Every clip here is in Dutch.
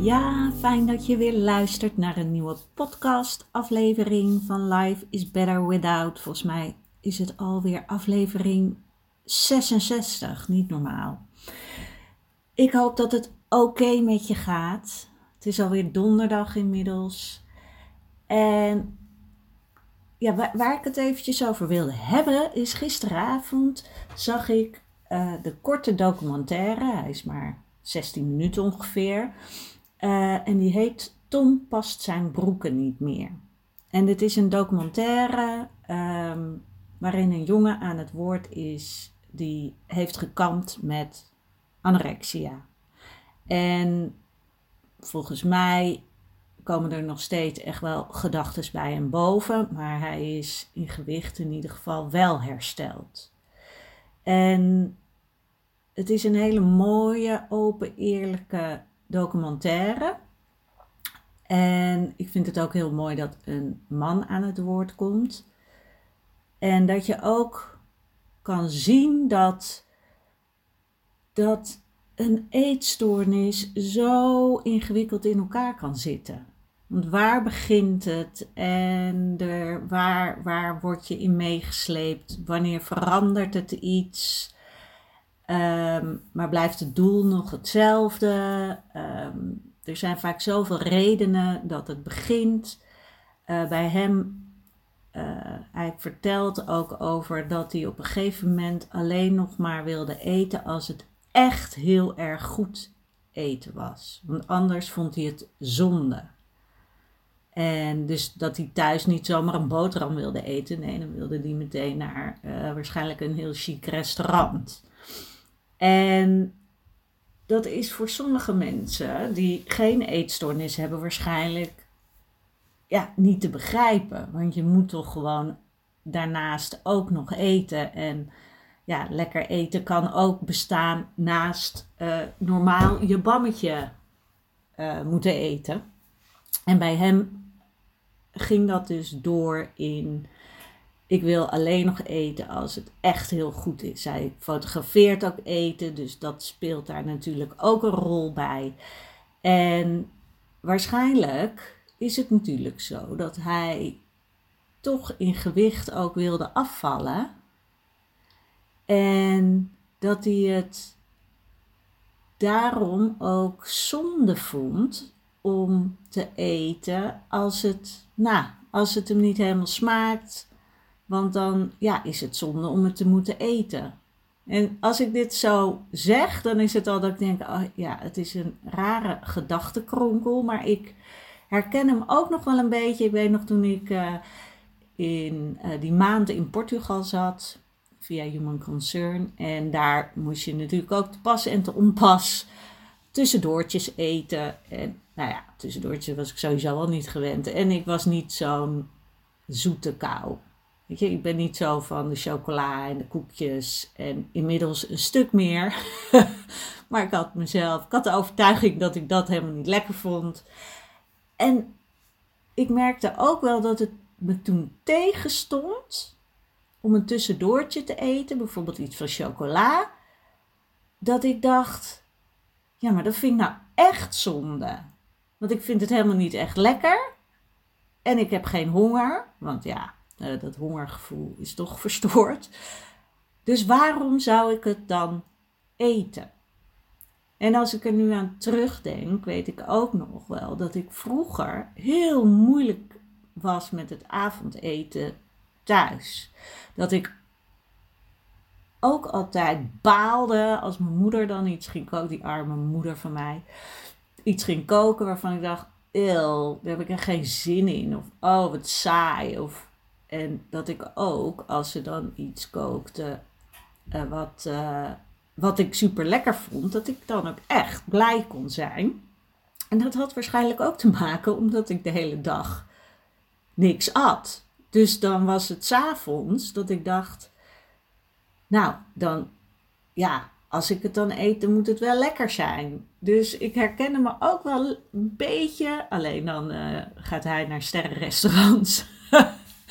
Ja, fijn dat je weer luistert naar een nieuwe podcast-aflevering van Life is Better Without. Volgens mij is het alweer aflevering 66, niet normaal. Ik hoop dat het oké met je gaat. Het is alweer donderdag inmiddels. En ja, waar, ik het eventjes over wilde hebben, is gisteravond zag ik uh, de korte documentaire. Hij is maar 16 minuten ongeveer. Uh, en die heet Tom past zijn broeken niet meer. En dit is een documentaire um, waarin een jongen aan het woord is die heeft gekampt met anorexia. En volgens mij komen er nog steeds echt wel gedachten bij hem boven, maar hij is in gewicht in ieder geval wel hersteld. En het is een hele mooie, open, eerlijke documentaire. En ik vind het ook heel mooi dat een man aan het woord komt. En dat je ook kan zien dat, dat een eetstoornis zo ingewikkeld in elkaar kan zitten. Want waar begint het en er, waar, waar word je in meegesleept? Wanneer verandert het iets? Ehm, maar blijft het doel nog hetzelfde? Ehm, er zijn vaak zoveel redenen dat het begint. Uh, bij hem, uh, hij vertelt ook over dat hij op een gegeven moment alleen nog maar wilde eten als het echt heel erg goed eten was. Want anders vond hij het zonde. En dus dat hij thuis niet zomaar een boterham wilde eten. Nee, dan wilde hij meteen naar uh, waarschijnlijk een heel chic restaurant. En dat is voor sommige mensen die geen eetstoornis hebben waarschijnlijk ja, niet te begrijpen. Want je moet toch gewoon daarnaast ook nog eten. En ja, lekker eten kan ook bestaan naast uh, normaal je bammetje uh, moeten eten. En bij hem ging dat dus door in ik wil alleen nog eten als het echt heel goed is. Hij fotografeert ook eten, dus dat speelt daar natuurlijk ook een rol bij. En waarschijnlijk is het natuurlijk zo dat hij toch in gewicht ook wilde afvallen. En dat hij het daarom ook zonde vond om te eten als het, nou, als het hem niet helemaal smaakt want dan ja, is het zonde om het te moeten eten. En als ik dit zo zeg, dan is het al dat ik denk, oh, ja, het is een rare gedachtenkronkel, maar ik herken hem ook nog wel een beetje. Ik weet nog toen ik uh, in uh, die maanden in Portugal zat, via Human Concern, en daar moest je natuurlijk ook te pas en te onpas tussendoortjes eten. En nou ja, tussendoortjes was ik sowieso al niet gewend. En ik was niet zo'n zoete kou. Weet je, ik ben niet zo van de chocola en de koekjes en inmiddels een stuk meer. maar ik had mezelf, ik had de overtuiging dat ik dat helemaal niet lekker vond. En ik merkte ook wel dat het me toen tegenstond om een tussendoortje te eten, bijvoorbeeld iets van chocola. Dat ik dacht, ja, maar dat vind ik nou echt zonde. Want ik vind het helemaal niet echt lekker. En ik heb geen honger, want ja, uh, dat hongergevoel is toch verstoord. Dus waarom zou ik het dan eten? En als ik er nu aan terugdenk, weet ik ook nog wel dat ik vroeger heel moeilijk was met het avondeten thuis. Dat ik ook altijd baalde als mijn moeder dan iets ging koken, die arme moeder van mij, iets ging koken waarvan ik dacht, eeuw, daar heb ik er geen zin in. Of, oh, wat saai. Of, en dat ik ook, als ze dan iets kookte uh, wat, uh, wat ik super lekker vond, dat ik dan ook echt blij kon zijn. En dat had waarschijnlijk ook te maken omdat ik de hele dag niks at. Dus dan was het s'avonds dat ik dacht, nou, dan, ja, als ik het dan eet, dan moet het wel lekker zijn. Dus ik herkende me ook wel een beetje. Alleen dan uh, gaat hij naar sterrenrestaurants.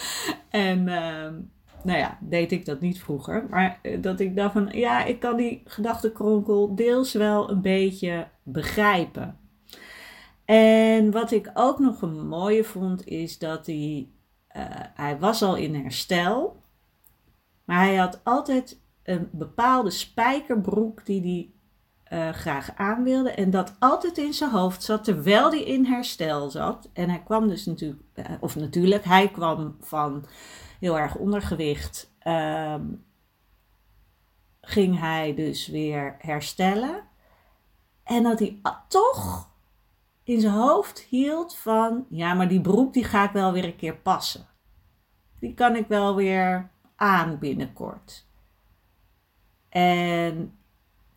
en uh, nou ja, deed ik dat niet vroeger. Maar uh, dat ik dacht van, ja, ik kan die gedachtenkronkel deels wel een beetje begrijpen. En wat ik ook nog een mooie vond, is dat hij, uh, hij was al in herstel. Maar hij had altijd een bepaalde spijkerbroek die hij uh, graag aan. En dat altijd in zijn hoofd zat terwijl hij in herstel zat. En hij kwam dus natuurlijk, uh, of natuurlijk, hij kwam van heel erg ondergewicht. Uh, ging hij dus weer herstellen. En dat hij toch in zijn hoofd hield van, ja, maar die broek die ga ik wel weer een keer passen. Die kan ik wel weer aan binnenkort. En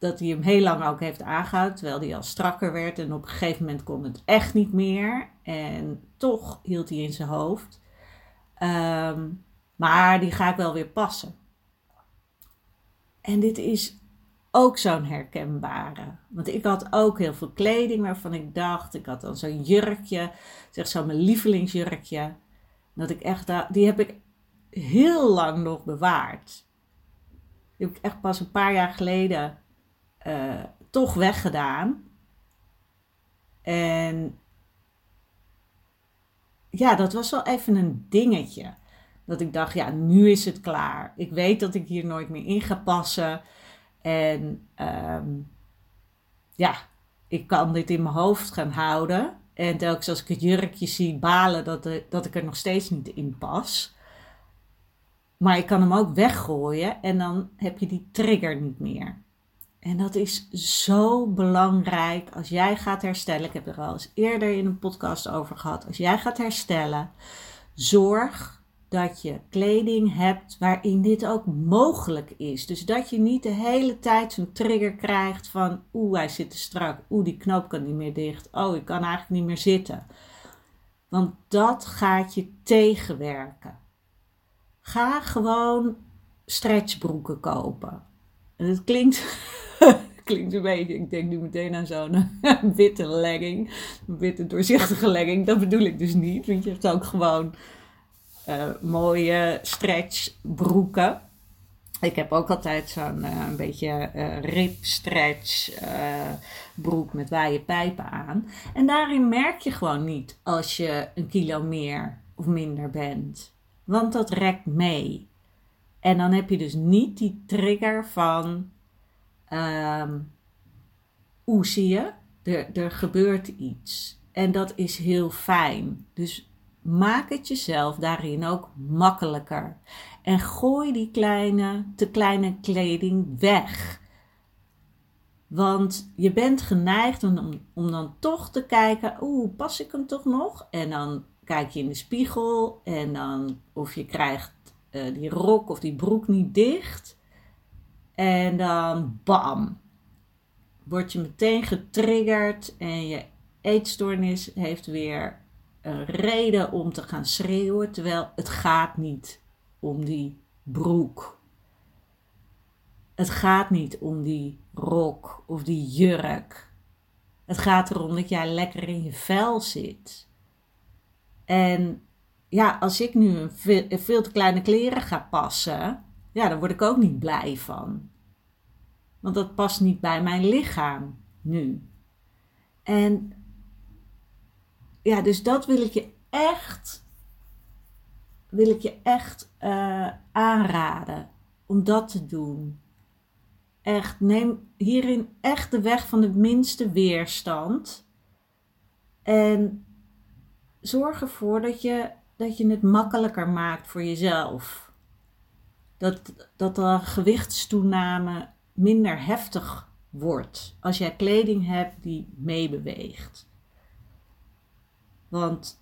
dat hij hem heel lang ook heeft aangehouden, terwijl hij al strakker werd. En op een gegeven moment kon het echt niet meer. En toch hield hij in zijn hoofd. Um, maar die ga ik wel weer passen. En dit is ook zo'n herkenbare. Want ik had ook heel veel kleding waarvan ik dacht, ik had dan zo'n jurkje, zeg zo mijn lievelingsjurkje. Dat ik echt, die heb ik heel lang nog bewaard. Die heb ik echt pas een paar jaar geleden uh, toch weggedaan. En ja, dat was wel even een dingetje. Dat ik dacht, ja, nu is het klaar. Ik weet dat ik hier nooit meer in ga passen. En um, ja, ik kan dit in mijn hoofd gaan houden. En telkens als ik het jurkje zie balen dat, de, dat ik er nog steeds niet in pas. Maar ik kan hem ook weggooien en dan heb je die trigger niet meer. En dat is zo belangrijk als jij gaat herstellen. Ik heb er al eens eerder in een podcast over gehad. Als jij gaat herstellen, zorg dat je kleding hebt waarin dit ook mogelijk is. Dus dat je niet de hele tijd zo'n trigger krijgt van oeh, hij zit te strak. Oeh, die knoop kan niet meer dicht. Oh, ik kan eigenlijk niet meer zitten. Want dat gaat je tegenwerken. Ga gewoon stretchbroeken kopen. En het klinkt, klinkt een beetje, ik denk nu meteen aan zo'n witte legging. Een witte doorzichtige legging. Dat bedoel ik dus niet. Want je hebt ook gewoon uh, mooie stretchbroeken. Ik heb ook altijd zo'n uh, een beetje uh, stretch broek met waaie pijpen aan. En daarin merk je gewoon niet als je een kilo meer of minder bent. Want dat rekt mee. En dan heb je dus niet die trigger van, um, oeh zie je, er, er gebeurt iets. En dat is heel fijn. Dus maak het jezelf daarin ook makkelijker. En gooi die kleine, te kleine kleding weg. Want je bent geneigd om, om dan toch te kijken, oeh, pas ik hem toch nog? En dan kijk je in de spiegel en dan of je krijgt uh, die rok of die broek niet dicht. En dan bam, word je meteen getriggerd en je eetstoornis heeft weer een reden om te gaan schreeuwen, terwijl het gaat niet om die broek. Het gaat niet om die rok of die jurk. Het gaat erom dat jij lekker in je vel zit. En ja, als ik nu een veel, te kleine kleren ga passen, ja, dan word ik ook niet blij van. Want dat past niet bij mijn lichaam nu. En ja, dus dat wil ik je echt, wil ik je echt uh, aanraden om dat te doen. Echt, neem hierin echt de weg van de minste weerstand. En zorg ervoor dat je dat je het makkelijker maakt voor jezelf. Dat, dat de gewichtstoename minder heftig wordt als jij kleding hebt die meebeweegt. Want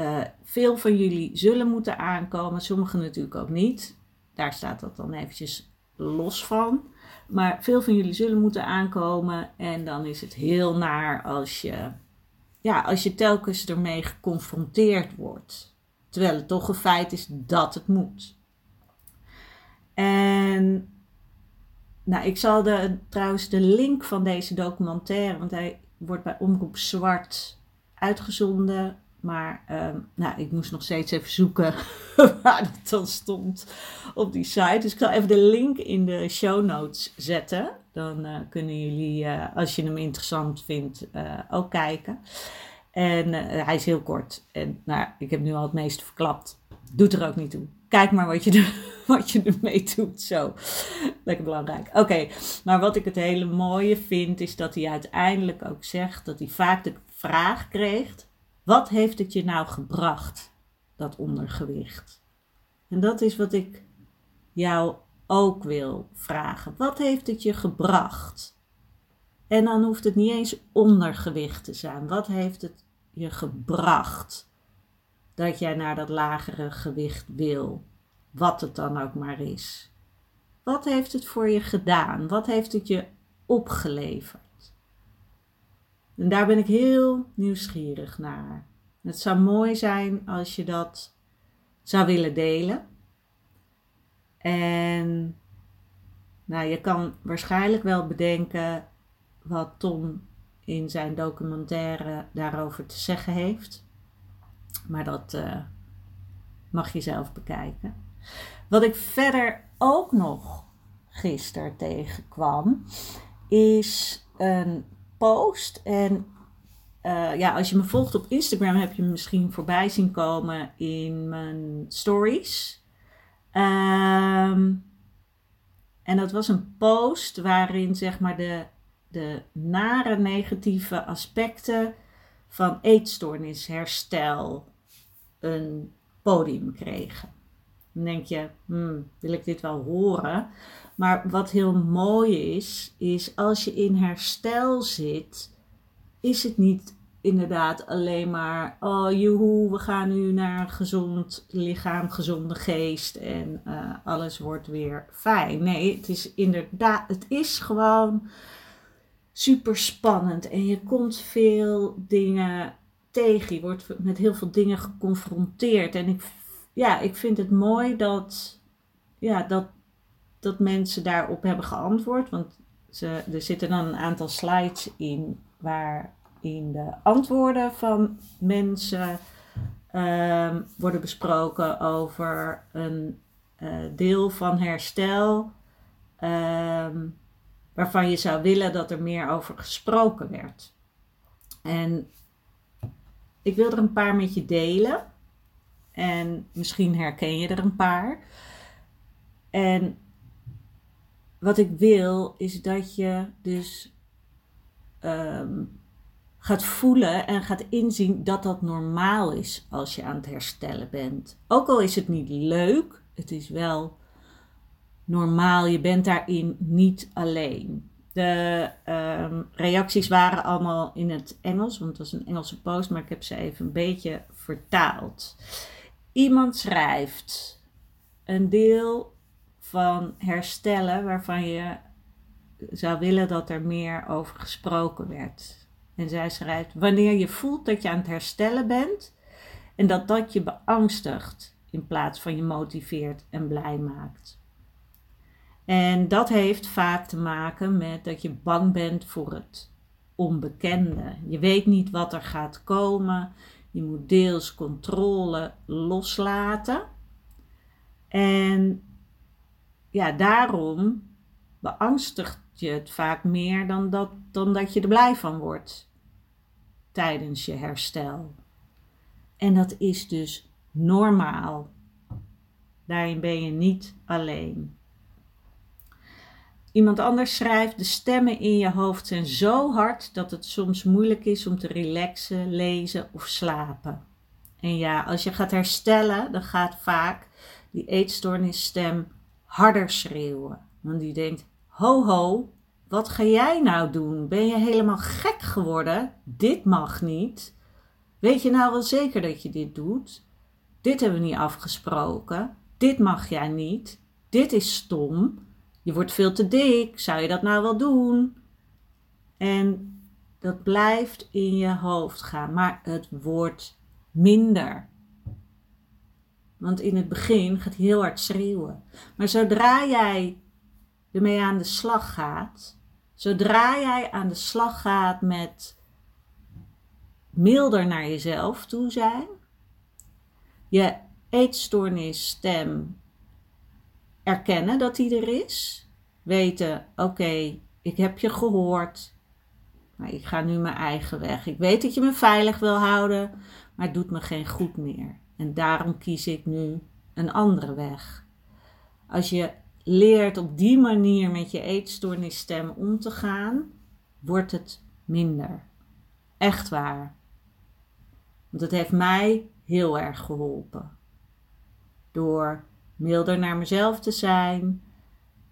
uh, veel van jullie zullen moeten aankomen, sommigen natuurlijk ook niet. Daar staat dat dan eventjes los van. Maar veel van jullie zullen moeten aankomen en dan is het heel naar als je, ja, als je telkens ermee geconfronteerd wordt. Terwijl het toch een feit is dat het moet. En nou, ik zal de, trouwens de link van deze documentaire, want hij wordt bij Omroep Zwart uitgezonden. Maar um, nou, ik moest nog steeds even zoeken waar het dan stond op die site. Dus ik zal even de link in de show notes zetten. Dan uh, kunnen jullie, uh, als je hem interessant vindt, uh, ook kijken. En hij is heel kort. En nou, ik heb nu al het meeste verklapt. Doet er ook niet toe. Kijk maar wat je, wat je ermee doet. Zo. Lekker belangrijk. Oké, maar wat ik het hele mooie vind, is dat hij uiteindelijk ook zegt dat hij vaak de vraag kreeg wat heeft het je nou gebracht, dat ondergewicht? En dat is wat ik jou ook wil vragen. Wat heeft het je gebracht? En dan hoeft het niet eens ondergewicht te zijn. Wat heeft het je gebracht dat jij naar dat lagere gewicht wil? Wat het dan ook maar is. Wat heeft het voor je gedaan? Wat heeft het je opgeleverd? En daar ben ik heel nieuwsgierig naar. Het zou mooi zijn als je dat zou willen delen. En nou, je kan waarschijnlijk wel bedenken wat Tom in zijn documentaire daarover te zeggen heeft. Maar dat uh, mag je zelf bekijken. Wat ik verder ook nog gisteren tegenkwam, is een post. En uh, ja, als je me volgt op Instagram heb je misschien voorbij zien komen in mijn stories. Um, en dat was een post waarin zeg maar de, de nare negatieve aspecten van eetstoornisherstel een podium kregen. Dan denk je, hmm, wil ik dit wel horen? Maar wat heel mooi is, is als je in herstel zit, is het niet inderdaad alleen maar, oh joehoe, we gaan nu naar een gezond lichaam, gezonde geest en uh, alles wordt weer fijn. Nee, het is inderdaad, het is gewoon super spannend en je komt veel dingen tegen. Je wordt met heel veel dingen geconfronteerd. En ik, ja, ik vind het mooi dat, ja, dat, dat mensen daarop hebben geantwoord. Want ze, er zitten dan een aantal slides in waarin de antwoorden van mensen um, worden besproken over een uh, deel van herstel. Um, waarvan je zou willen dat er meer over gesproken werd. En ik wil er een paar met je delen. En misschien herken je er een paar. En wat ik wil is dat je dus um, gaat voelen en gaat inzien dat dat normaal is als je aan het herstellen bent. Ook al is het niet leuk, het is wel normaal. Je bent daarin niet alleen. De um, reacties waren allemaal in het Engels, want het was een Engelse post, maar ik heb ze even een beetje vertaald. Iemand schrijft een deel van herstellen waarvan je zou willen dat er meer over gesproken werd. En zij schrijft: Wanneer je voelt dat je aan het herstellen bent en dat dat je beangstigt in plaats van je motiveert en blij maakt. En dat heeft vaak te maken met dat je bang bent voor het onbekende. Je weet niet wat er gaat komen. Je moet deels controle loslaten. En ja, daarom beangstigt je het vaak meer dan dat, dan dat je er blij van wordt tijdens je herstel. En dat is dus normaal. Daarin ben je niet alleen. Iemand anders schrijft: De stemmen in je hoofd zijn zo hard dat het soms moeilijk is om te relaxen, lezen of slapen. En ja, als je gaat herstellen, dan gaat vaak die eetstoornisstem harder schreeuwen. Want die denkt: ho ho, wat ga jij nou doen? Ben je helemaal gek geworden? Dit mag niet. Weet je nou wel zeker dat je dit doet? Dit hebben we niet afgesproken. Dit mag jij niet. Dit is stom. Je wordt veel te dik. Zou je dat nou wel doen? En dat blijft in je hoofd gaan, maar het wordt minder. Want in het begin gaat hij heel hard schreeuwen. Maar zodra jij ermee aan de slag gaat, zodra jij aan de slag gaat met milder naar jezelf toe zijn, je eetstoornis stem erkennen dat die er is, weten, oké, ik heb je gehoord, maar ik ga nu mijn eigen weg. Ik weet dat je me veilig wil houden, maar het doet me geen goed meer. En daarom kies ik nu een andere weg. Als je leert op die manier met je eetstoornisstem om te gaan, wordt het minder. Echt waar. Want het heeft mij heel erg geholpen. Door milder naar mezelf te zijn,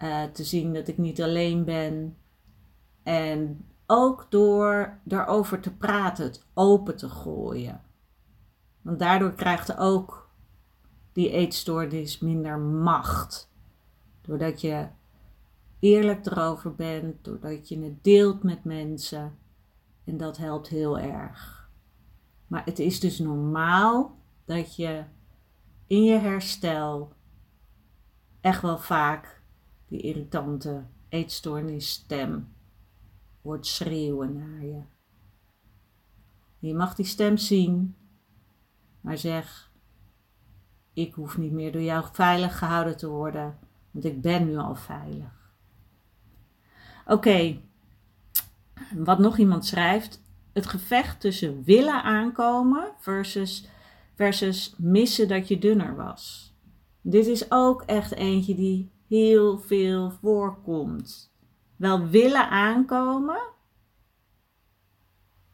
uh, te zien dat ik niet alleen ben. En ook door daarover te praten, het open te gooien. Want daardoor krijgt ook die eetstoornis minder macht. Doordat je eerlijk erover bent, doordat je het deelt met mensen. En dat helpt heel erg. Maar het is dus normaal dat je in je herstel echt wel vaak die irritante eetstoornisstem hoort schreeuwen naar je. Je mag die stem zien, maar zeg: Ik hoef niet meer door jou veilig gehouden te worden, want ik ben nu al veilig. Oké, wat nog iemand schrijft: het gevecht tussen willen aankomen versus, versus missen dat je dunner was. Dit is ook echt eentje die heel veel voorkomt. Wel willen aankomen,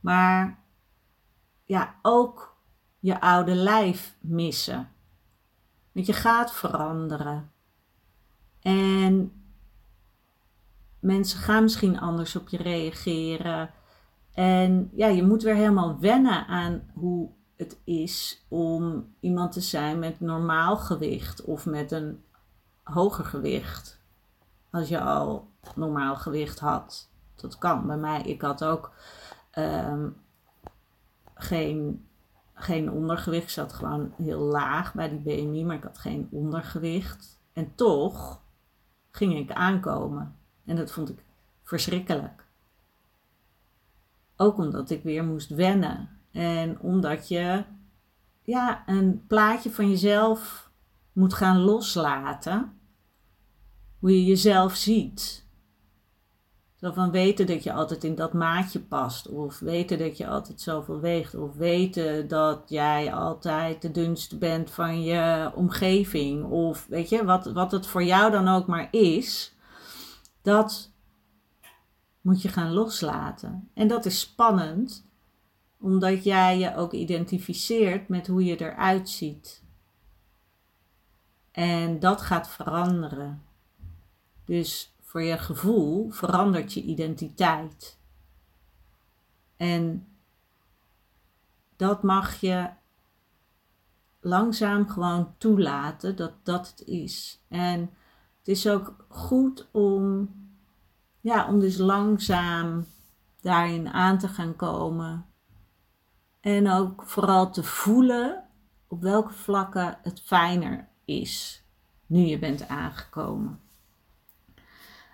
maar ja, ook je oude lijf missen. Want je gaat veranderen. En mensen gaan misschien anders op je reageren. En ja, je moet weer helemaal wennen aan hoe het is om iemand te zijn met normaal gewicht of met een hoger gewicht. Als je al normaal gewicht had. Dat kan bij mij. Ik had ook um, geen, geen ondergewicht. Ik zat gewoon heel laag bij die BMI, maar ik had geen ondergewicht. En toch ging ik aankomen. En dat vond ik verschrikkelijk. Ook omdat ik weer moest wennen. En omdat je ja, een plaatje van jezelf moet gaan loslaten. Hoe je jezelf ziet. Van weten dat je altijd in dat maatje past. Of weten dat je altijd zoveel weegt. Of weten dat jij altijd de dunste bent van je omgeving. Of weet je, wat, wat het voor jou dan ook maar is. Dat moet je gaan loslaten. En dat is spannend. Omdat jij je ook identificeert met hoe je eruit ziet. En dat gaat veranderen. Dus voor je gevoel verandert je identiteit. En dat mag je langzaam gewoon toelaten dat dat het is. En het is ook goed om, ja, om dus langzaam daarin aan te gaan komen. En ook vooral te voelen op welke vlakken het fijner is nu je bent aangekomen.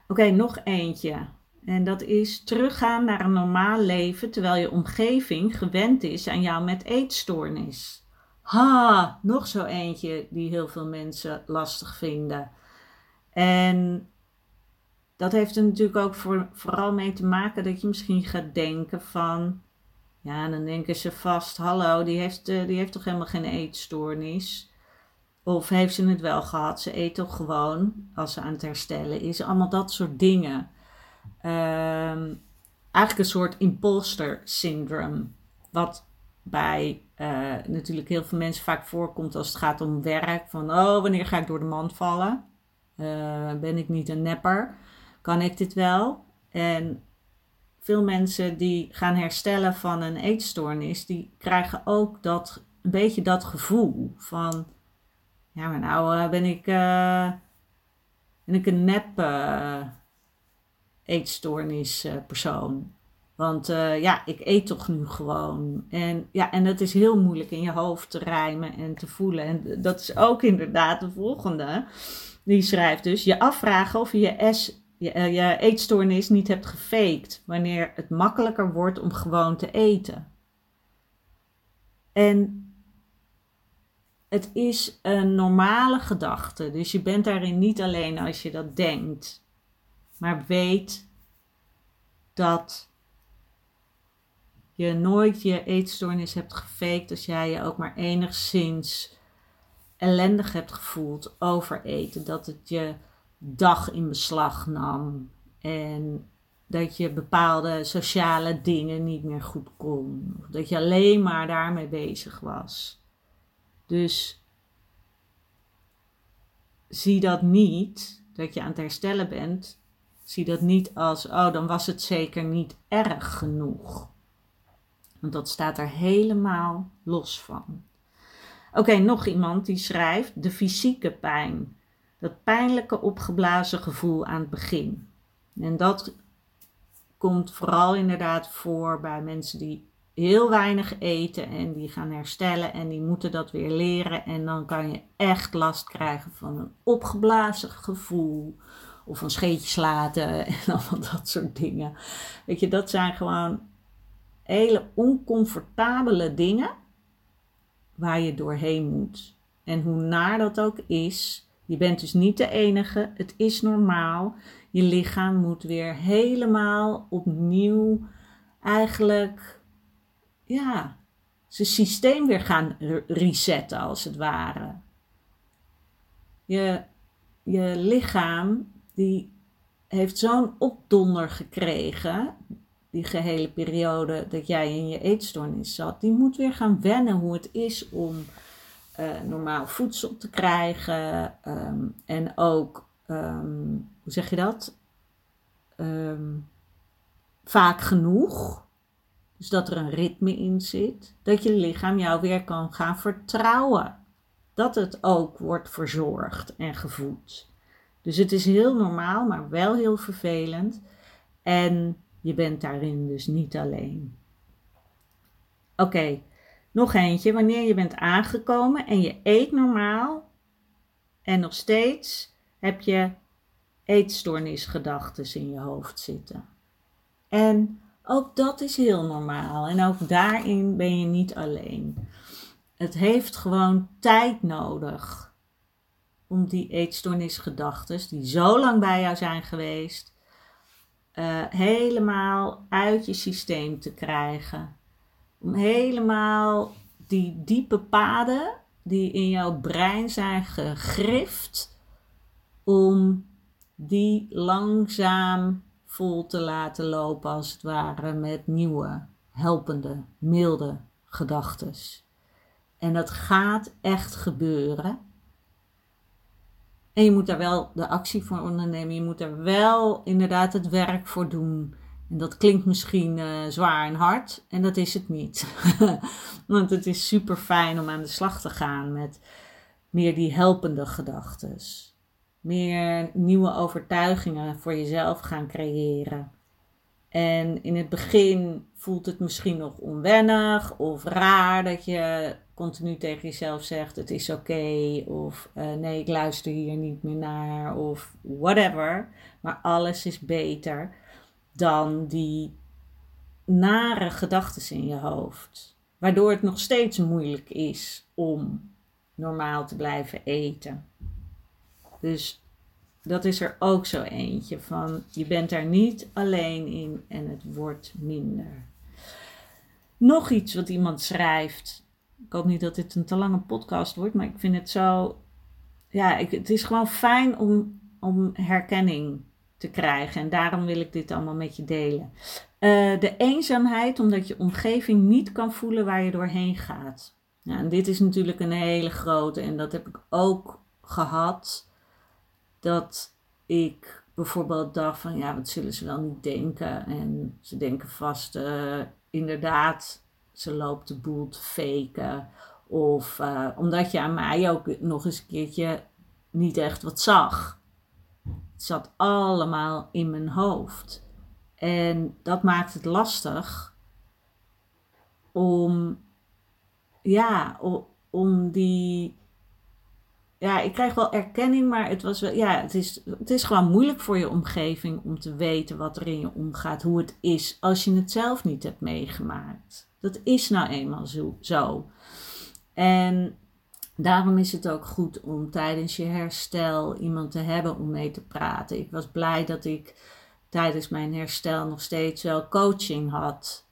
Oké, nog eentje. En dat is teruggaan naar een normaal leven terwijl je omgeving gewend is aan jou met eetstoornis. Ha, nog zo eentje die heel veel mensen lastig vinden. En dat heeft er natuurlijk ook voor, vooral mee te maken dat je misschien gaat denken van, ja, dan denken ze vast, hallo, die heeft, eh, die heeft toch helemaal geen eetstoornis. Of heeft ze het wel gehad? Ze eet toch gewoon als ze aan het herstellen is. Allemaal dat soort dingen. Um, eigenlijk een soort imposter syndrome. Wat bij uh, natuurlijk heel veel mensen vaak voorkomt als het gaat om werk. Van, oh, wanneer ga ik door de mand vallen? Uh, ben ik niet een nepper? Kan ik dit wel? En veel mensen die gaan herstellen van een eetstoornis, die krijgen ook dat, een beetje dat gevoel van, ja, maar nou uh, ben ik, ben ik een nep eetstoornis persoon. Want uh, ja, ik eet toch nu gewoon. En ja, en dat is heel moeilijk in je hoofd te rijmen en te voelen. En dat is ook inderdaad de volgende. Die schrijft dus: je afvragen of je je, je, uh, je eetstoornis niet hebt gefaked. Wanneer het makkelijker wordt om gewoon te eten. En het is een normale gedachte. Dus je bent daarin niet alleen als je dat denkt. Maar weet dat je nooit je eetstoornis hebt gefaked als jij je ook maar enigszins ellendig hebt gevoeld over eten. Dat het je dag in beslag nam en dat je bepaalde sociale dingen niet meer goed kon. Dat je alleen maar daarmee bezig was. Dus zie dat niet, dat je aan het herstellen bent. Zie dat niet als, oh, dan was het zeker niet erg genoeg. Want dat staat er helemaal los van. Oké, nog iemand die schrijft de fysieke pijn. Dat pijnlijke opgeblazen gevoel aan het begin. En dat komt vooral inderdaad voor bij mensen die heel weinig eten en die gaan herstellen en die moeten dat weer leren. En dan kan je echt last krijgen van een opgeblazen gevoel of een scheetje laten en allemaal dat soort dingen. Weet je, dat zijn gewoon hele oncomfortabele dingen waar je doorheen moet. En hoe naar dat ook is, je bent dus niet de enige, het is normaal. Je lichaam moet weer helemaal opnieuw eigenlijk, ja, zijn systeem weer gaan resetten als het ware. Je, je lichaam die heeft zo'n opdonder gekregen die gehele periode dat jij in je eetstoornis zat, die moet weer gaan wennen hoe het is om normaal voedsel te krijgen. Um, en ook, um, hoe zeg je dat? Um, vaak genoeg. Dus dat er een ritme in zit. Dat je lichaam jou weer kan gaan vertrouwen. Dat het ook wordt verzorgd en gevoed. Dus het is heel normaal, maar wel heel vervelend. En je bent daarin dus niet alleen. Oké, nog eentje. Wanneer je bent aangekomen en je eet normaal en nog steeds heb je eetstoornisgedachten in je hoofd zitten. En ook dat is heel normaal en ook daarin ben je niet alleen. Het heeft gewoon tijd nodig om die eetstoornisgedachten, die zo lang bij jou zijn geweest, uh, helemaal uit je systeem te krijgen. Om helemaal die diepe paden die in jouw brein zijn gegrift, om die langzaam vol te laten lopen, als het ware, met nieuwe, helpende, milde gedachten. En dat gaat echt gebeuren. En je moet daar wel de actie voor ondernemen. Je moet er wel inderdaad het werk voor doen. En dat klinkt misschien uh, zwaar en hard. En dat is het niet. Want het is super fijn om aan de slag te gaan met meer die helpende gedachten. Meer nieuwe overtuigingen voor jezelf gaan creëren. En in het begin voelt het misschien nog onwennig of raar dat je continu tegen jezelf zegt: het is oké, of uh, nee, ik luister hier niet meer naar, of whatever. Maar alles is beter dan die nare gedachten in je hoofd, waardoor het nog steeds moeilijk is om normaal te blijven eten. Dus dat is er ook zo eentje van je bent daar niet alleen in en het wordt minder. Nog iets wat iemand schrijft ik hoop niet dat dit een te lange podcast wordt, maar ik vind het zo. Ja, ik, het is gewoon fijn om, om herkenning te krijgen. En daarom wil ik dit allemaal met je delen. Eh, de eenzaamheid, omdat je omgeving niet kan voelen waar je doorheen gaat. Ja, en dit is natuurlijk een hele grote. En dat heb ik ook gehad. Dat ik bijvoorbeeld dacht van ja, wat zullen ze wel niet denken? En ze denken vast, uh, inderdaad, ze loopt de boel te faken. Of uh, omdat je aan mij ook nog eens een keertje niet echt wat zag. Het zat allemaal in mijn hoofd. En dat maakt het lastig om, ja, om die. Ja, ik krijg wel erkenning, maar het, was wel, ja, het, is, het is gewoon moeilijk voor je omgeving om te weten wat er in je omgaat, hoe het is, als je het zelf niet hebt meegemaakt. Dat is nou eenmaal zo. zo. En daarom is het ook goed om tijdens je herstel iemand te hebben om mee te praten. Ik was blij dat ik tijdens mijn herstel nog steeds wel coaching had.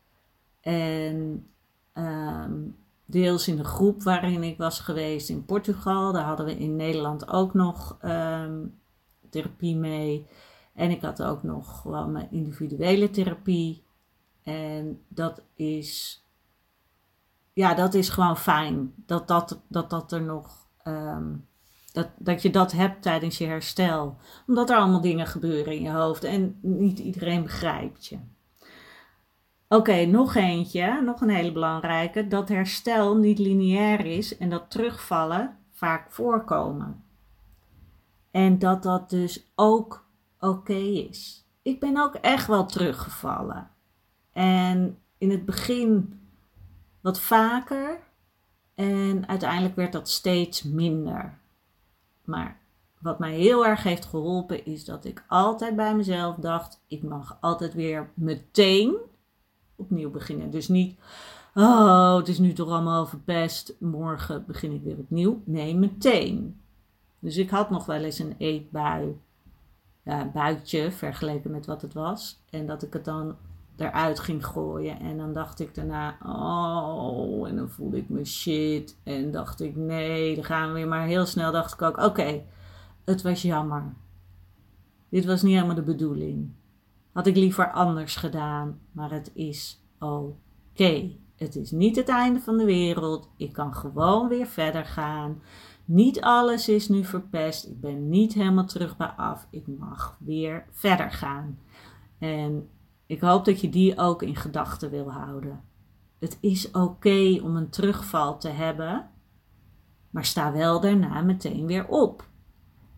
En ehm, deels in de groep waarin ik was geweest in Portugal. Daar hadden we in Nederland ook nog ehm, therapie mee. En ik had ook nog gewoon mijn individuele therapie. En dat is ja, dat is gewoon fijn. Dat dat, dat, dat er nog. Ehm, dat, dat je dat hebt tijdens je herstel. Omdat er allemaal dingen gebeuren in je hoofd en niet iedereen begrijpt je. Oké, nog eentje, nog een hele belangrijke. Dat herstel niet lineair is en dat terugvallen vaak voorkomen. En dat dat dus ook oké is. Ik ben ook echt wel teruggevallen. En in het begin wat vaker en uiteindelijk werd dat steeds minder. Maar wat mij heel erg heeft geholpen is dat ik altijd bij mezelf dacht: ik mag altijd weer meteen opnieuw beginnen. Dus niet, oh, het is nu toch allemaal verpest, morgen begin ik weer opnieuw. Nee, meteen. Dus ik had nog wel eens een eetbui, ja, een buitje vergeleken met wat het was. En dat ik het dan eruit ging gooien. En dan dacht ik daarna, oh, en dan voelde ik me shit. En dacht ik, nee, dan gaan we weer. Maar heel snel dacht ik ook, oké, het was jammer. Dit was niet helemaal de bedoeling. Had ik liever anders gedaan, maar het is oké. Het is niet het einde van de wereld. Ik kan gewoon weer verder gaan. Niet alles is nu verpest. Ik ben niet helemaal terug bij af. Ik mag weer verder gaan. En ik hoop dat je die ook in gedachten wil houden. Het is oké om een terugval te hebben, maar sta wel daarna meteen weer op.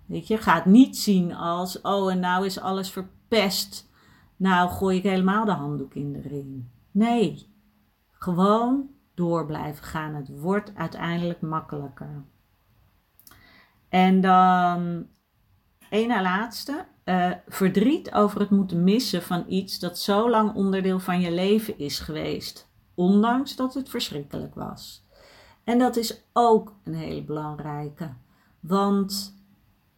Weet je, ga het niet zien als, oh en nou is alles verpest. Nou gooi ik helemaal de handdoek in de ring. Nee, gewoon door blijven gaan. Het wordt uiteindelijk makkelijker. En dan één na laatste. Uh, verdriet over het moeten missen van iets dat zo lang onderdeel van je leven is geweest, ondanks dat het verschrikkelijk was. En dat is ook een hele belangrijke, want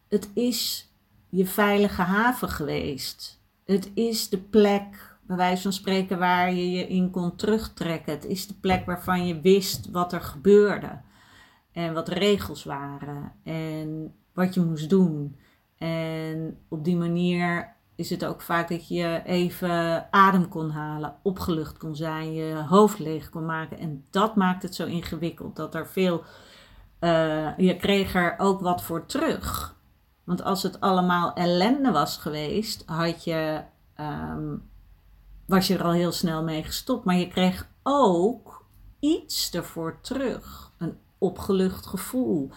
het is je veilige haven geweest. Het is de plek, bij wijze van spreken, waar je je in kon terugtrekken. Het is de plek waarvan je wist wat er gebeurde en wat de regels waren en wat je moest doen. En op die manier is het ook vaak dat je even adem kon halen, opgelucht kon zijn, je hoofd leeg kon maken. En dat maakt het zo ingewikkeld. Dat er veel. Uh, je kreeg er ook wat voor terug. Want als het allemaal ellende was geweest, had je, um, was je er al heel snel mee gestopt. Maar je kreeg ook iets ervoor terug. Een opgelucht gevoel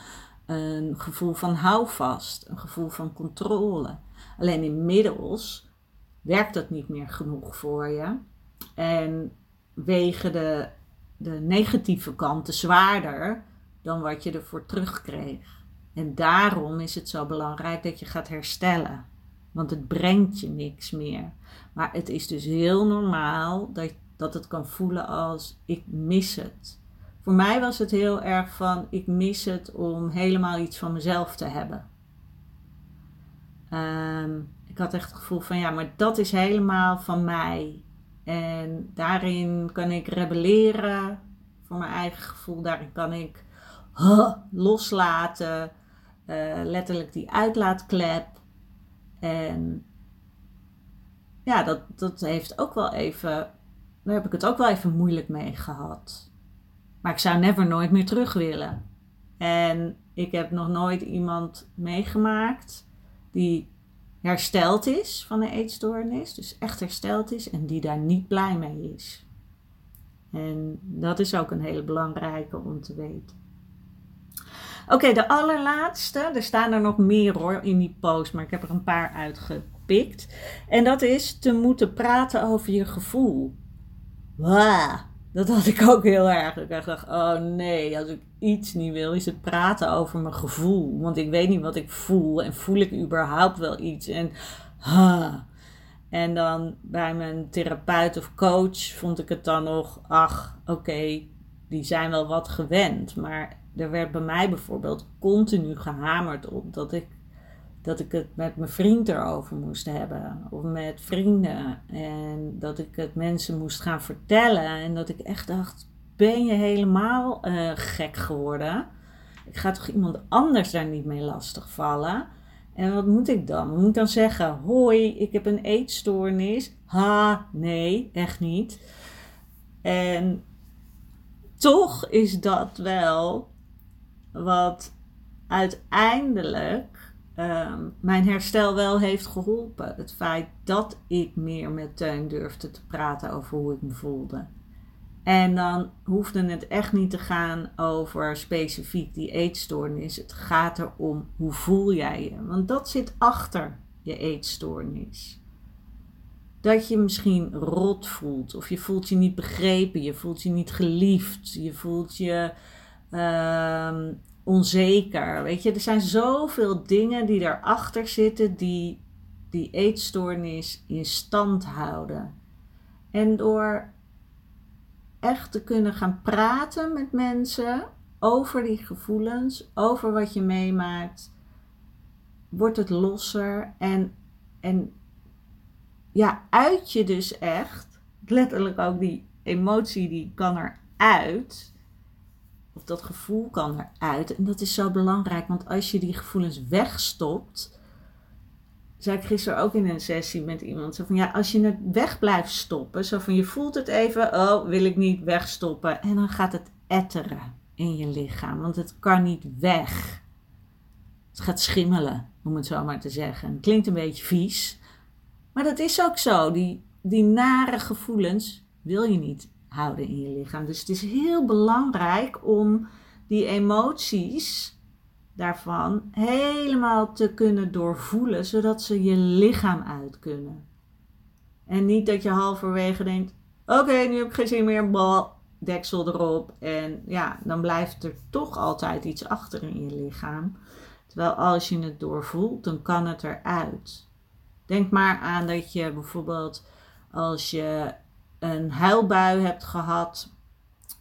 een gevoel van houvast, een gevoel van controle. Alleen inmiddels werkt dat niet meer genoeg voor je en wegen de, de negatieve kanten zwaarder dan wat je ervoor terugkreeg. En daarom is het zo belangrijk dat je gaat herstellen. Want het brengt je niks meer. Maar het is dus heel normaal dat, dat het kan voelen als ik mis het. Voor mij was het heel erg van, ik mis het om helemaal iets van mezelf te hebben. Ehm, ik had echt het gevoel van, ja, maar dat is helemaal van mij. En daarin kan ik rebelleren voor mijn eigen gevoel. Daarin kan ik loslaten. Uh, letterlijk die uitlaatklep. En ja, dat, dat heeft ook wel even, daar heb ik het ook wel even moeilijk mee gehad. Maar ik zou never nooit meer terug willen. En ik heb nog nooit iemand meegemaakt die hersteld is van een eetstoornis, dus echt hersteld is en die daar niet blij mee is. En dat is ook een hele belangrijke om te weten. Oké, de allerlaatste. Er staan er nog meer hoor in die post, maar ik heb er een paar uitgepikt. En dat is te moeten praten over je gevoel. Wow, dat had ik ook heel erg. Ik dacht, oh nee, als ik iets niet wil, is het praten over mijn gevoel. Want ik weet niet wat ik voel en voel ik überhaupt wel iets. En, ha. en dan bij mijn therapeut of coach vond ik het dan nog, ach, oké, die zijn wel wat gewend. Maar er werd bij mij bijvoorbeeld continu gehamerd op dat ik, dat ik het met mijn vriend erover moest hebben. Of met vrienden. En dat ik het mensen moest gaan vertellen. En dat ik echt dacht, ben je helemaal uh, gek geworden? Ik ga toch iemand anders daar niet mee lastigvallen? En wat moet ik dan? Moet ik dan zeggen: Hoi, ik heb een eetstoornis? Ha, nee, echt niet. En toch is dat wel wat uiteindelijk um, mijn herstel wel heeft geholpen. Het feit dat ik meer met Teun durfde te praten over hoe ik me voelde. En dan hoefde het echt niet te gaan over specifiek die eetstoornis. Het gaat erom hoe voel jij je. Want dat zit achter je eetstoornis. Dat je misschien rot voelt, of je voelt je niet begrepen, je voelt je niet geliefd, je voelt je uh, onzeker. Weet je, er zijn zoveel dingen die erachter zitten die die eetstoornis in stand houden. En door echt te kunnen gaan praten met mensen over die gevoelens, over wat je meemaakt, wordt het losser en, en ja, uit je dus echt, letterlijk ook die emotie die kan eruit, dat gevoel kan eruit. En dat is zo belangrijk, want als je die gevoelens wegstopt, zei ik gisteren ook in een sessie met iemand. Zo van ja, als je het weg blijft stoppen, zo van je voelt het even, oh wil ik niet wegstoppen. En dan gaat het etteren in je lichaam, want het kan niet weg. Het gaat schimmelen, om het zo maar te zeggen. Klinkt een beetje vies, maar dat is ook zo. Die, die nare gevoelens wil je niet houden in je lichaam. Dus het is heel belangrijk om die emoties daarvan helemaal te kunnen doorvoelen, zodat ze je lichaam uit kunnen. En niet dat je halverwege denkt: oké, nu heb ik geen zin meer, bal, deksel erop. En ja, dan blijft er toch altijd iets achter in je lichaam. Terwijl als je het doorvoelt, dan kan het eruit. Denk maar aan dat je bijvoorbeeld als je een huilbui hebt gehad,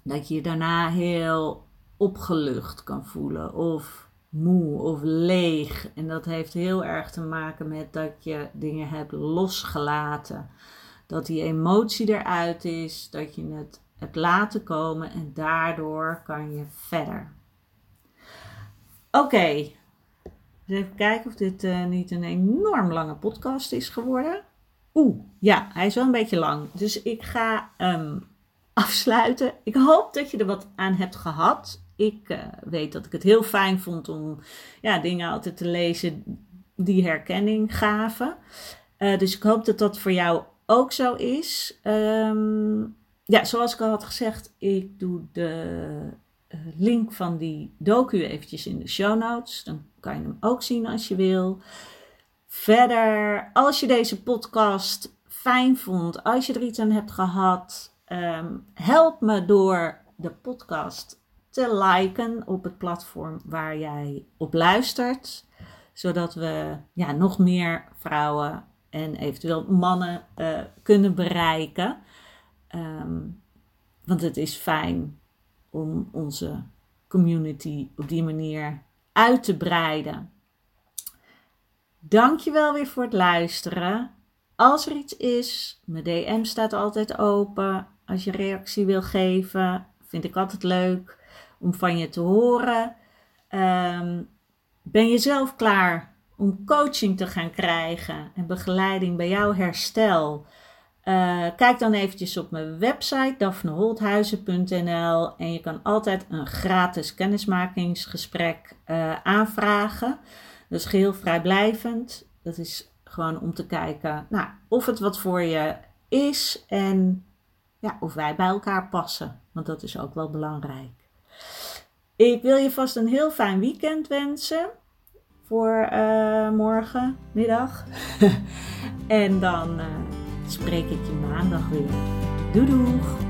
dat je je daarna heel opgelucht kan voelen. Of moe of leeg. En dat heeft heel erg te maken met dat je dingen hebt losgelaten. Dat die emotie eruit is, dat je het hebt laten komen en daardoor kan je verder. Oké, even kijken of dit uh, niet een enorm lange podcast is geworden. Ja, hij is wel een beetje lang. Dus ik ga um, afsluiten. Ik hoop dat je er wat aan hebt gehad ik uh, weet dat ik het heel fijn vond om ja, dingen altijd te lezen die herkenning gaven. Uh, dus ik hoop dat dat voor jou ook zo is. Um, ja, zoals ik al had gezegd, ik doe de uh, link van die docu eventjes in de show notes. Dan kan je hem ook zien als je wil. Verder, als je deze podcast fijn vond, als je er iets aan hebt gehad, um, help me door de podcast te liken op het platform waar jij op luistert. Zodat we ja, nog meer vrouwen en eventueel mannen uh, kunnen bereiken. Um, want het is fijn om onze community op die manier uit te breiden. Dankjewel weer voor het luisteren. Als er iets is, mijn DM staat altijd open. Als je reactie wil geven, vind ik altijd leuk om van je te horen. Um, ben je zelf klaar om coaching te gaan krijgen en begeleiding bij jouw herstel, uh, kijk dan eventjes op mijn website daphneholthuizen.nl en je kan altijd een gratis kennismakingsgesprek uh, aanvragen. Is geheel vrijblijvend. Dat is gewoon om te kijken nou, of het wat voor je is en ja, of wij bij elkaar passen. Want dat is ook wel belangrijk. Ik wil je vast een heel fijn weekend wensen voor uh, morgen, middag. en dan uh, spreek ik je maandag weer. Doei doeg!